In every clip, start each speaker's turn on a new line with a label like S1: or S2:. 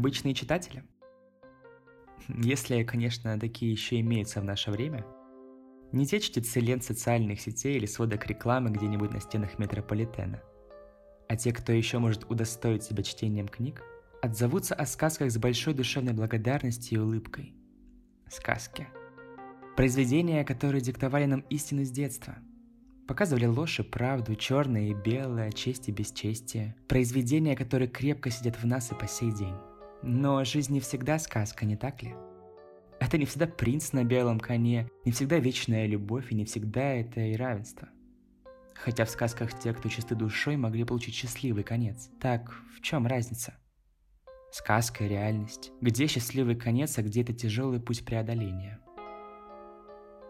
S1: обычные читатели. Если, конечно, такие еще имеются в наше время. Не те чтецы лент социальных сетей или сводок рекламы где-нибудь на стенах метрополитена. А те, кто еще может удостоить себя чтением книг, отзовутся о сказках с большой душевной благодарностью и улыбкой. Сказки. Произведения, которые диктовали нам истину с детства – Показывали ложь и правду, черное и белое, честь и бесчестие. Произведения, которые крепко сидят в нас и по сей день. Но жизнь не всегда сказка, не так ли? Это не всегда принц на белом коне, не всегда вечная любовь и не всегда это и равенство. Хотя в сказках те, кто чисты душой, могли получить счастливый конец. Так, в чем разница? Сказка и реальность. Где счастливый конец, а где это тяжелый путь преодоления –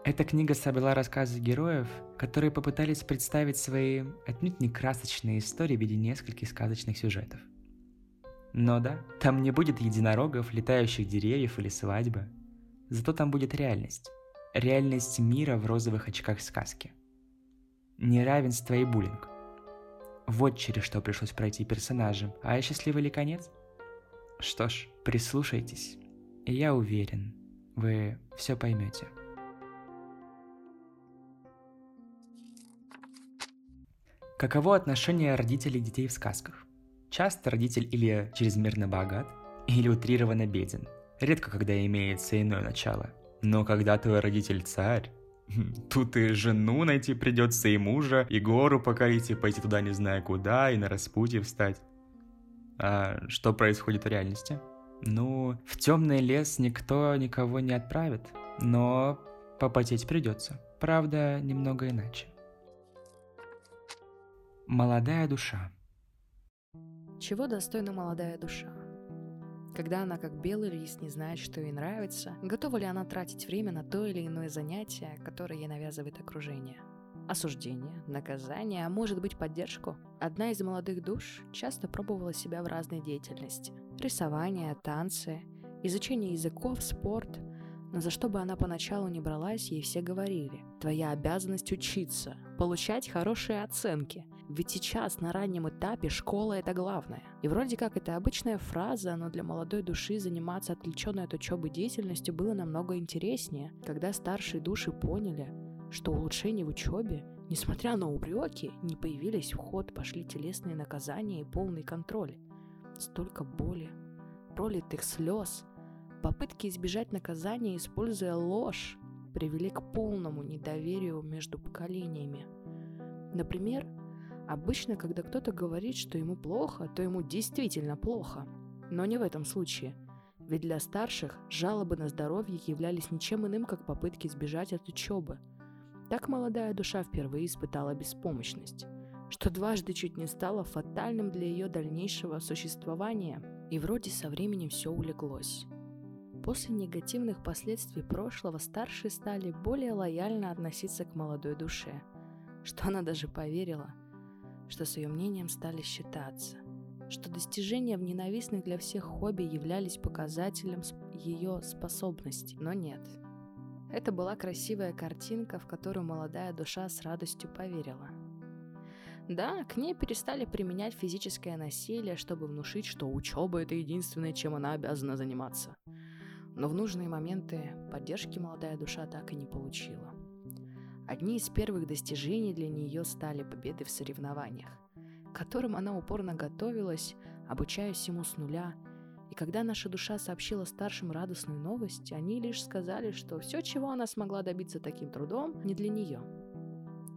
S1: эта книга собрала рассказы героев, которые попытались представить свои отнюдь не красочные истории в виде нескольких сказочных сюжетов. Но да, там не будет единорогов, летающих деревьев или свадьбы. Зато там будет реальность. Реальность мира в розовых очках сказки. Неравенство и буллинг. Вот через что пришлось пройти персонажам. А счастливый ли конец? Что ж, прислушайтесь. И я уверен, вы все поймете. Каково отношение родителей детей в сказках? Часто родитель или чрезмерно богат, или утрированно беден. Редко когда имеется иное начало. Но когда твой родитель царь, тут и жену найти придется, и мужа, и гору покорить, и пойти туда не зная куда, и на распутье встать. А что происходит в реальности? Ну, в темный лес никто никого не отправит, но попотеть придется. Правда, немного иначе. Молодая душа.
S2: Чего достойна молодая душа? Когда она, как белый лист, не знает, что ей нравится, готова ли она тратить время на то или иное занятие, которое ей навязывает окружение? Осуждение, наказание, а может быть поддержку? Одна из молодых душ часто пробовала себя в разной деятельности. Рисование, танцы, изучение языков, спорт. Но за что бы она поначалу не бралась, ей все говорили. Твоя обязанность учиться, получать хорошие оценки. Ведь сейчас на раннем этапе школа это главное. И вроде как это обычная фраза, но для молодой души заниматься отвлеченной от учебы деятельностью было намного интереснее, когда старшие души поняли, что улучшения в учебе, несмотря на упреки, не появились в ход, пошли телесные наказания и полный контроль. Столько боли, пролитых слез, попытки избежать наказания, используя ложь, привели к полному недоверию между поколениями. Например, Обычно, когда кто-то говорит, что ему плохо, то ему действительно плохо. Но не в этом случае. Ведь для старших жалобы на здоровье являлись ничем иным, как попытки избежать от учебы. Так молодая душа впервые испытала беспомощность, что дважды чуть не стало фатальным для ее дальнейшего существования. И вроде со временем все улеглось. После негативных последствий прошлого старшие стали более лояльно относиться к молодой душе, что она даже поверила – что с ее мнением стали считаться, что достижения в ненавистных для всех хобби являлись показателем ее способностей, но нет. Это была красивая картинка, в которую молодая душа с радостью поверила. Да, к ней перестали применять физическое насилие, чтобы внушить, что учеба – это единственное, чем она обязана заниматься. Но в нужные моменты поддержки молодая душа так и не получила. Одни из первых достижений для нее стали победы в соревнованиях, к которым она упорно готовилась, обучаясь ему с нуля. И когда наша душа сообщила старшим радостную новость, они лишь сказали, что все, чего она смогла добиться таким трудом, не для нее.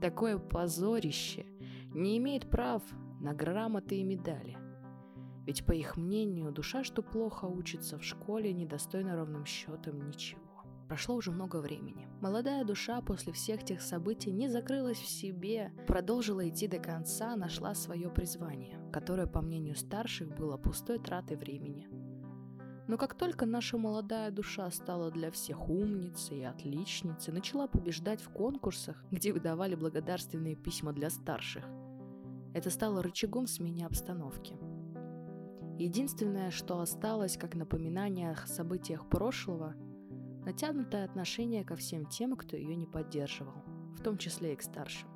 S2: Такое позорище не имеет прав на грамоты и медали. Ведь, по их мнению, душа, что плохо учится в школе, недостойна ровным счетом ничего. Прошло уже много времени. Молодая душа после всех тех событий не закрылась в себе, продолжила идти до конца, нашла свое призвание, которое, по мнению старших, было пустой тратой времени. Но как только наша молодая душа стала для всех умницей и отличницей, начала побеждать в конкурсах, где выдавали благодарственные письма для старших, это стало рычагом смены обстановки. Единственное, что осталось как напоминание о событиях прошлого – натянутое отношение ко всем тем, кто ее не поддерживал, в том числе и к старшим.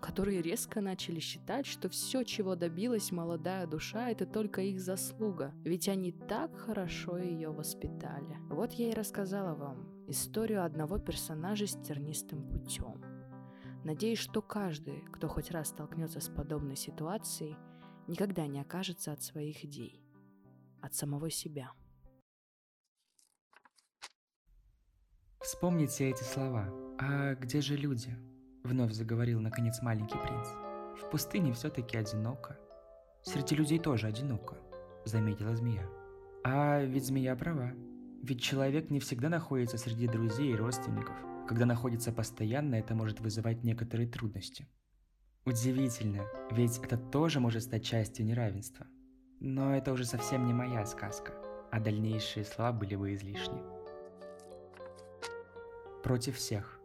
S2: которые резко начали считать, что все, чего добилась молодая душа, это только их заслуга, ведь они так хорошо ее воспитали. Вот я и рассказала вам историю одного персонажа с тернистым путем. Надеюсь, что каждый, кто хоть раз столкнется с подобной ситуацией, никогда не окажется от своих идей, от самого себя.
S1: Вспомните эти слова. А где же люди? Вновь заговорил, наконец, маленький принц. В пустыне все-таки одиноко. Среди людей тоже одиноко, заметила змея. А ведь змея права. Ведь человек не всегда находится среди друзей и родственников. Когда находится постоянно, это может вызывать некоторые трудности. Удивительно, ведь это тоже может стать частью неравенства. Но это уже совсем не моя сказка, а дальнейшие слова были бы излишни. Против всех.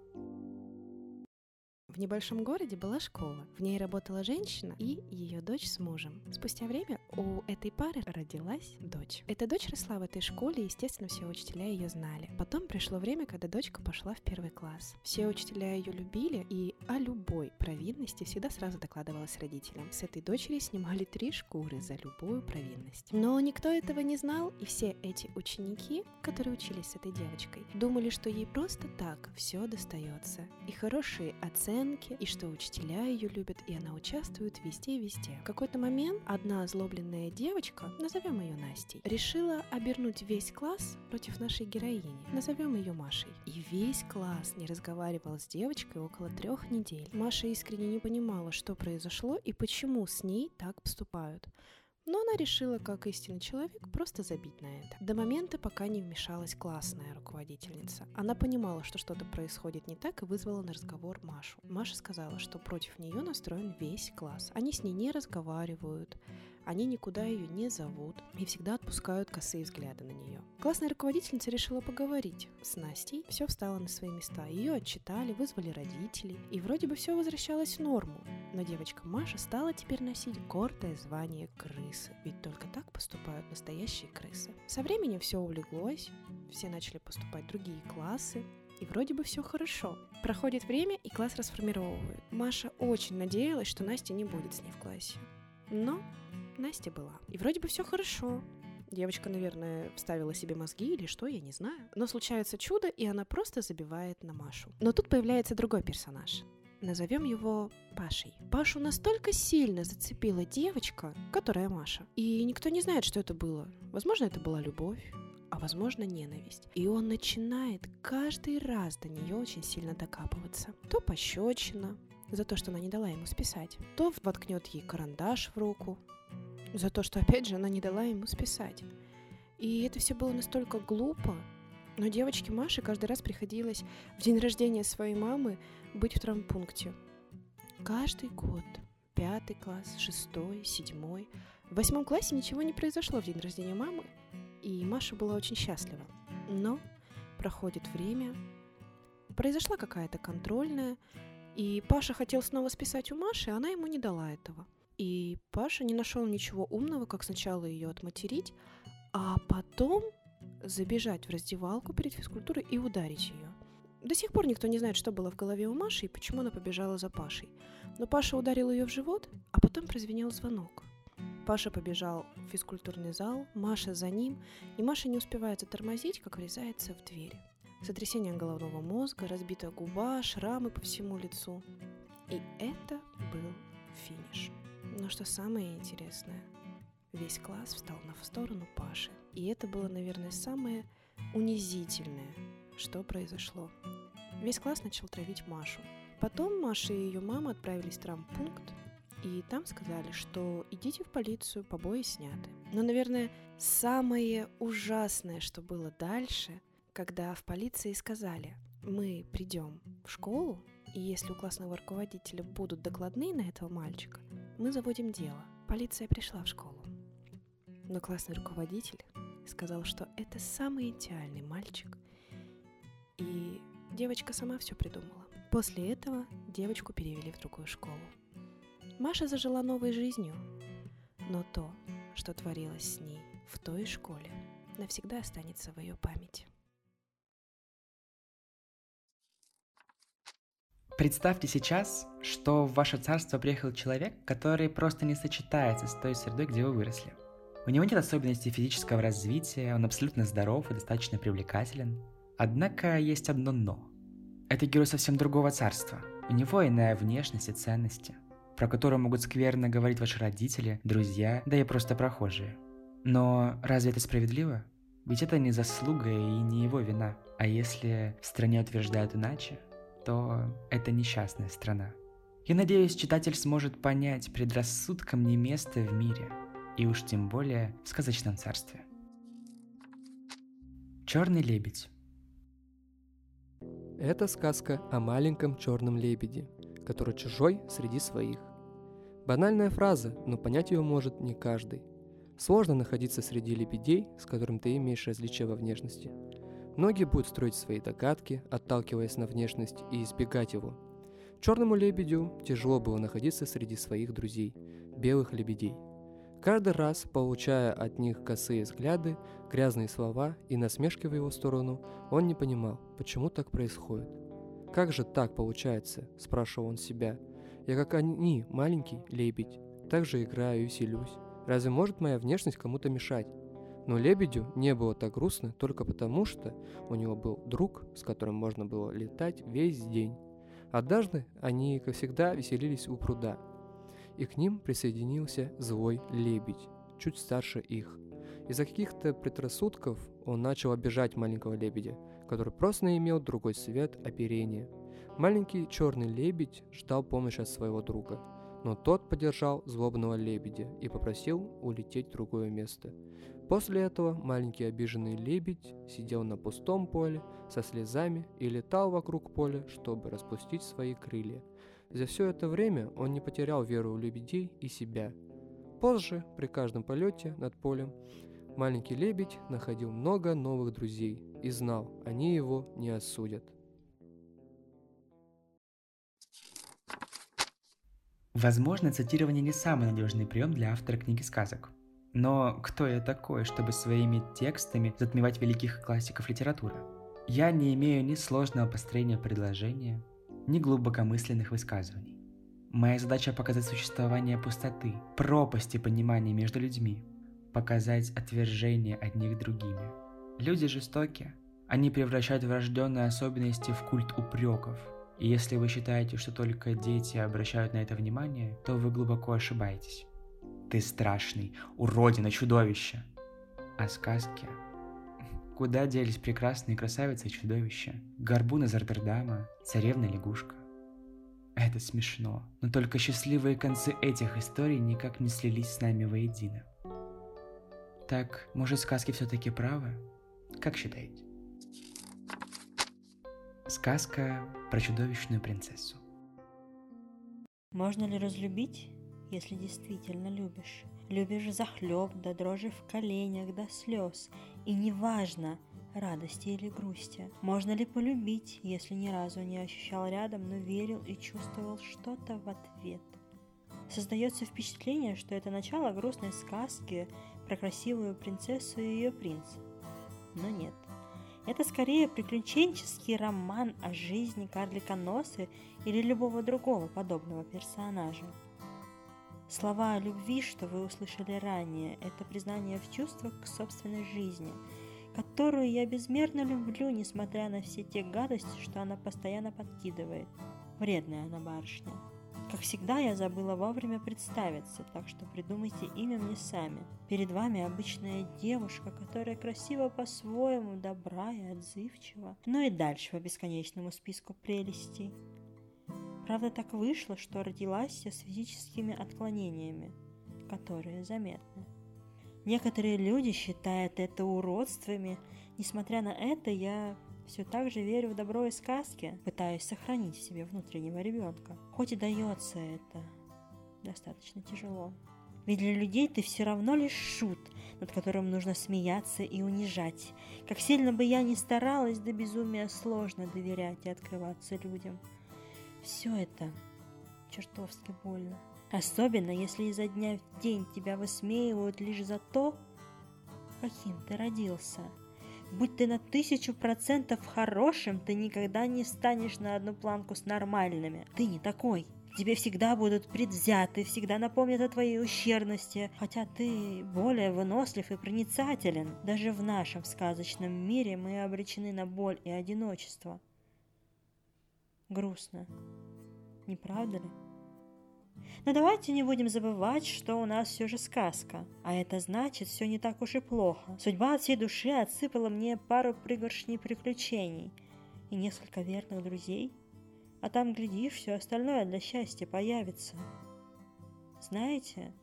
S3: В небольшом городе была школа. В ней работала женщина и ее дочь с мужем. Спустя время у этой пары родилась дочь. Эта дочь росла в этой школе, и, естественно, все учителя ее знали. Потом пришло время, когда дочка пошла в первый класс. Все учителя ее любили, и о любой провинности всегда сразу докладывалась родителям. С этой дочери снимали три шкуры за любую провинность. Но никто этого не знал, и все эти ученики, которые учились с этой девочкой, думали, что ей просто так все достается. И хорошие оценки и что учителя ее любят, и она участвует везде и везде. В какой-то момент одна озлобленная девочка, назовем ее Настей, решила обернуть весь класс против нашей героини, назовем ее Машей. И весь класс не разговаривал с девочкой около трех недель. Маша искренне не понимала, что произошло и почему с ней так поступают. Но она решила, как истинный человек, просто забить на это. До момента, пока не вмешалась классная руководительница. Она понимала, что что-то происходит не так и вызвала на разговор Машу. Маша сказала, что против нее настроен весь класс. Они с ней не разговаривают, они никуда ее не зовут и всегда отпускают косые взгляды на нее. Классная руководительница решила поговорить с Настей. Все встало на свои места. Ее отчитали, вызвали родителей. И вроде бы все возвращалось в норму. Но девочка Маша стала теперь носить гордое звание крысы. Ведь только так поступают настоящие крысы. Со временем все улеглось. Все начали поступать в другие классы и вроде бы все хорошо. Проходит время, и класс расформировывают. Маша очень надеялась, что Настя не будет с ней в классе. Но Настя была. И вроде бы все хорошо. Девочка, наверное, вставила себе мозги или что, я не знаю. Но случается чудо, и она просто забивает на Машу. Но тут появляется другой персонаж. Назовем его Пашей. Пашу настолько сильно зацепила девочка, которая Маша. И никто не знает, что это было. Возможно, это была любовь, а возможно ненависть. И он начинает каждый раз до нее очень сильно докапываться. То пощечина за то, что она не дала ему списать, то воткнет ей карандаш в руку, за то, что, опять же, она не дала ему списать. И это все было настолько глупо, но девочке Маше каждый раз приходилось в день рождения своей мамы быть в травмпункте. Каждый год. Пятый класс, шестой, седьмой. В восьмом классе ничего не произошло в день рождения мамы, и Маша была очень счастлива. Но проходит время, произошла какая-то контрольная, и Паша хотел снова списать у Маши, а она ему не дала этого – и Паша не нашел ничего умного, как сначала ее отматерить, а потом забежать в раздевалку перед физкультурой и ударить ее. До сих пор никто не знает, что было в голове у Маши и почему она побежала за Пашей. Но Паша ударил ее в живот, а потом прозвенел звонок. Паша побежал в физкультурный зал, Маша за ним, и Маша не успевает затормозить, как врезается в дверь. Сотрясение головного мозга, разбитая губа, шрамы по всему лицу. И это был финиш. Но что самое интересное, весь класс встал на сторону Паши. И это было, наверное, самое унизительное, что произошло. Весь класс начал травить Машу. Потом Маша и ее мама отправились в травмпункт, и там сказали, что идите в полицию, побои сняты. Но, наверное, самое ужасное, что было дальше, когда в полиции сказали, мы придем в школу, и если у классного руководителя будут докладные на этого мальчика, мы заводим дело. Полиция пришла в школу. Но классный руководитель сказал, что это самый идеальный мальчик. И девочка сама все придумала. После этого девочку перевели в другую школу. Маша зажила новой жизнью, но то, что творилось с ней в той школе, навсегда останется в ее памяти.
S1: Представьте сейчас, что в ваше царство приехал человек, который просто не сочетается с той средой, где вы выросли. У него нет особенностей физического развития, он абсолютно здоров и достаточно привлекателен. Однако есть одно «но». Это герой совсем другого царства. У него иная внешность и ценности, про которые могут скверно говорить ваши родители, друзья, да и просто прохожие. Но разве это справедливо? Ведь это не заслуга и не его вина. А если в стране утверждают иначе, то это несчастная страна. Я надеюсь, читатель сможет понять, предрассудкам не место в мире – и уж тем более в сказочном царстве. Черный лебедь.
S4: Это сказка о маленьком черном лебеде, который чужой среди своих. Банальная фраза, но понять ее может не каждый. Сложно находиться среди лебедей, с которым ты имеешь различия во внешности. Многие будут строить свои догадки, отталкиваясь на внешность и избегать его. Черному лебедю тяжело было находиться среди своих друзей, белых лебедей – Каждый раз, получая от них косые взгляды, грязные слова и насмешки в его сторону, он не понимал, почему так происходит. «Как же так получается?» – спрашивал он себя. «Я как они, маленький лебедь, так же играю и селюсь. Разве может моя внешность кому-то мешать?» Но лебедю не было так грустно только потому, что у него был друг, с которым можно было летать весь день. Однажды они, как всегда, веселились у пруда – и к ним присоединился злой лебедь, чуть старше их. Из-за каких-то предрассудков он начал обижать маленького лебедя, который просто имел другой цвет оперения. Маленький черный лебедь ждал помощи от своего друга, но тот поддержал злобного лебедя и попросил улететь в другое место. После этого маленький обиженный лебедь сидел на пустом поле со слезами и летал вокруг поля, чтобы распустить свои крылья. За все это время он не потерял веру в лебедей и себя. Позже, при каждом полете над полем, маленький лебедь находил много новых друзей и знал, они его не осудят.
S1: Возможно, цитирование не самый надежный прием для автора книги сказок. Но кто я такой, чтобы своими текстами затмевать великих классиков литературы? Я не имею ни сложного построения предложения, ни глубокомысленных высказываний. Моя задача показать существование пустоты, пропасти понимания между людьми, показать отвержение одних другими. Люди жестоки. Они превращают врожденные особенности в культ упреков. И если вы считаете, что только дети обращают на это внимание, то вы глубоко ошибаетесь. Ты страшный, уродина, чудовище. А сказки Куда делись прекрасные красавицы и чудовища? Горбун из Роттердама, царевна-лягушка. Это смешно, но только счастливые концы этих историй никак не слились с нами воедино. Так, может, сказки все-таки правы? Как считаете? Сказка про чудовищную принцессу.
S5: Можно ли разлюбить, если действительно любишь? Любишь захлеб, до дрожи в коленях, до слез, и неважно, радости или грусти. Можно ли полюбить, если ни разу не ощущал рядом, но верил и чувствовал что-то в ответ? Создается впечатление, что это начало грустной сказки про красивую принцессу и ее принца. Но нет. Это скорее приключенческий роман о жизни карлика Носы или любого другого подобного персонажа. Слова о любви, что вы услышали ранее, это признание в чувствах к собственной жизни, которую я безмерно люблю, несмотря на все те гадости, что она постоянно подкидывает. Вредная она барышня. Как всегда, я забыла вовремя представиться, так что придумайте имя мне сами. Перед вами обычная девушка, которая красива по-своему, добра и отзывчива. Ну и дальше по бесконечному списку прелестей. Правда, так вышло, что родилась я с физическими отклонениями, которые заметны. Некоторые люди считают это уродствами. Несмотря на это, я все так же верю в добро и сказки, пытаюсь сохранить в себе внутреннего ребенка. Хоть и дается это достаточно тяжело. Ведь для людей ты все равно лишь шут, над которым нужно смеяться и унижать. Как сильно бы я ни старалась, до безумия сложно доверять и открываться людям – все это чертовски больно. Особенно, если изо дня в день тебя высмеивают лишь за то, каким ты родился. Будь ты на тысячу процентов хорошим, ты никогда не станешь на одну планку с нормальными. Ты не такой. Тебе всегда будут предвзяты, всегда напомнят о твоей ущербности, хотя ты более вынослив и проницателен. Даже в нашем сказочном мире мы обречены на боль и одиночество. Грустно. Не правда ли? Но давайте не будем забывать, что у нас все же сказка. А это значит, все не так уж и плохо. Судьба от всей души отсыпала мне пару пригоршней приключений и несколько верных друзей. А там, глядишь, все остальное для счастья появится. Знаете,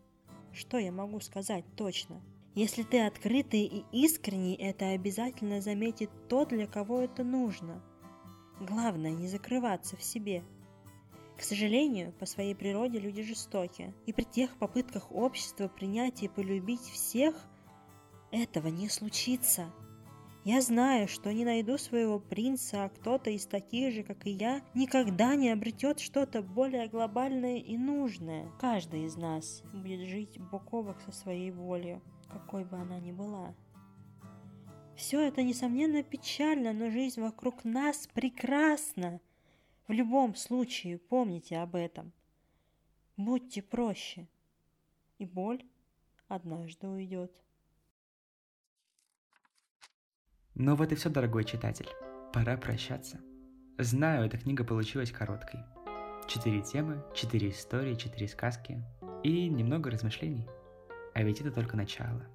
S5: что я могу сказать точно? Если ты открытый и искренний, это обязательно заметит тот, для кого это нужно. Главное не закрываться в себе – к сожалению, по своей природе люди жестоки, и при тех попытках общества принять и полюбить всех этого не случится. Я знаю, что не найду своего принца, а кто-то из таких же, как и я, никогда не обретет что-то более глобальное и нужное. Каждый из нас будет жить бок о бок со своей волей, какой бы она ни была. Все это, несомненно, печально, но жизнь вокруг нас прекрасна. В любом случае помните об этом. Будьте проще, и боль однажды уйдет.
S1: Ну вот и все, дорогой читатель. Пора прощаться. Знаю, эта книга получилась короткой. Четыре темы, четыре истории, четыре сказки и немного размышлений. А ведь это только начало.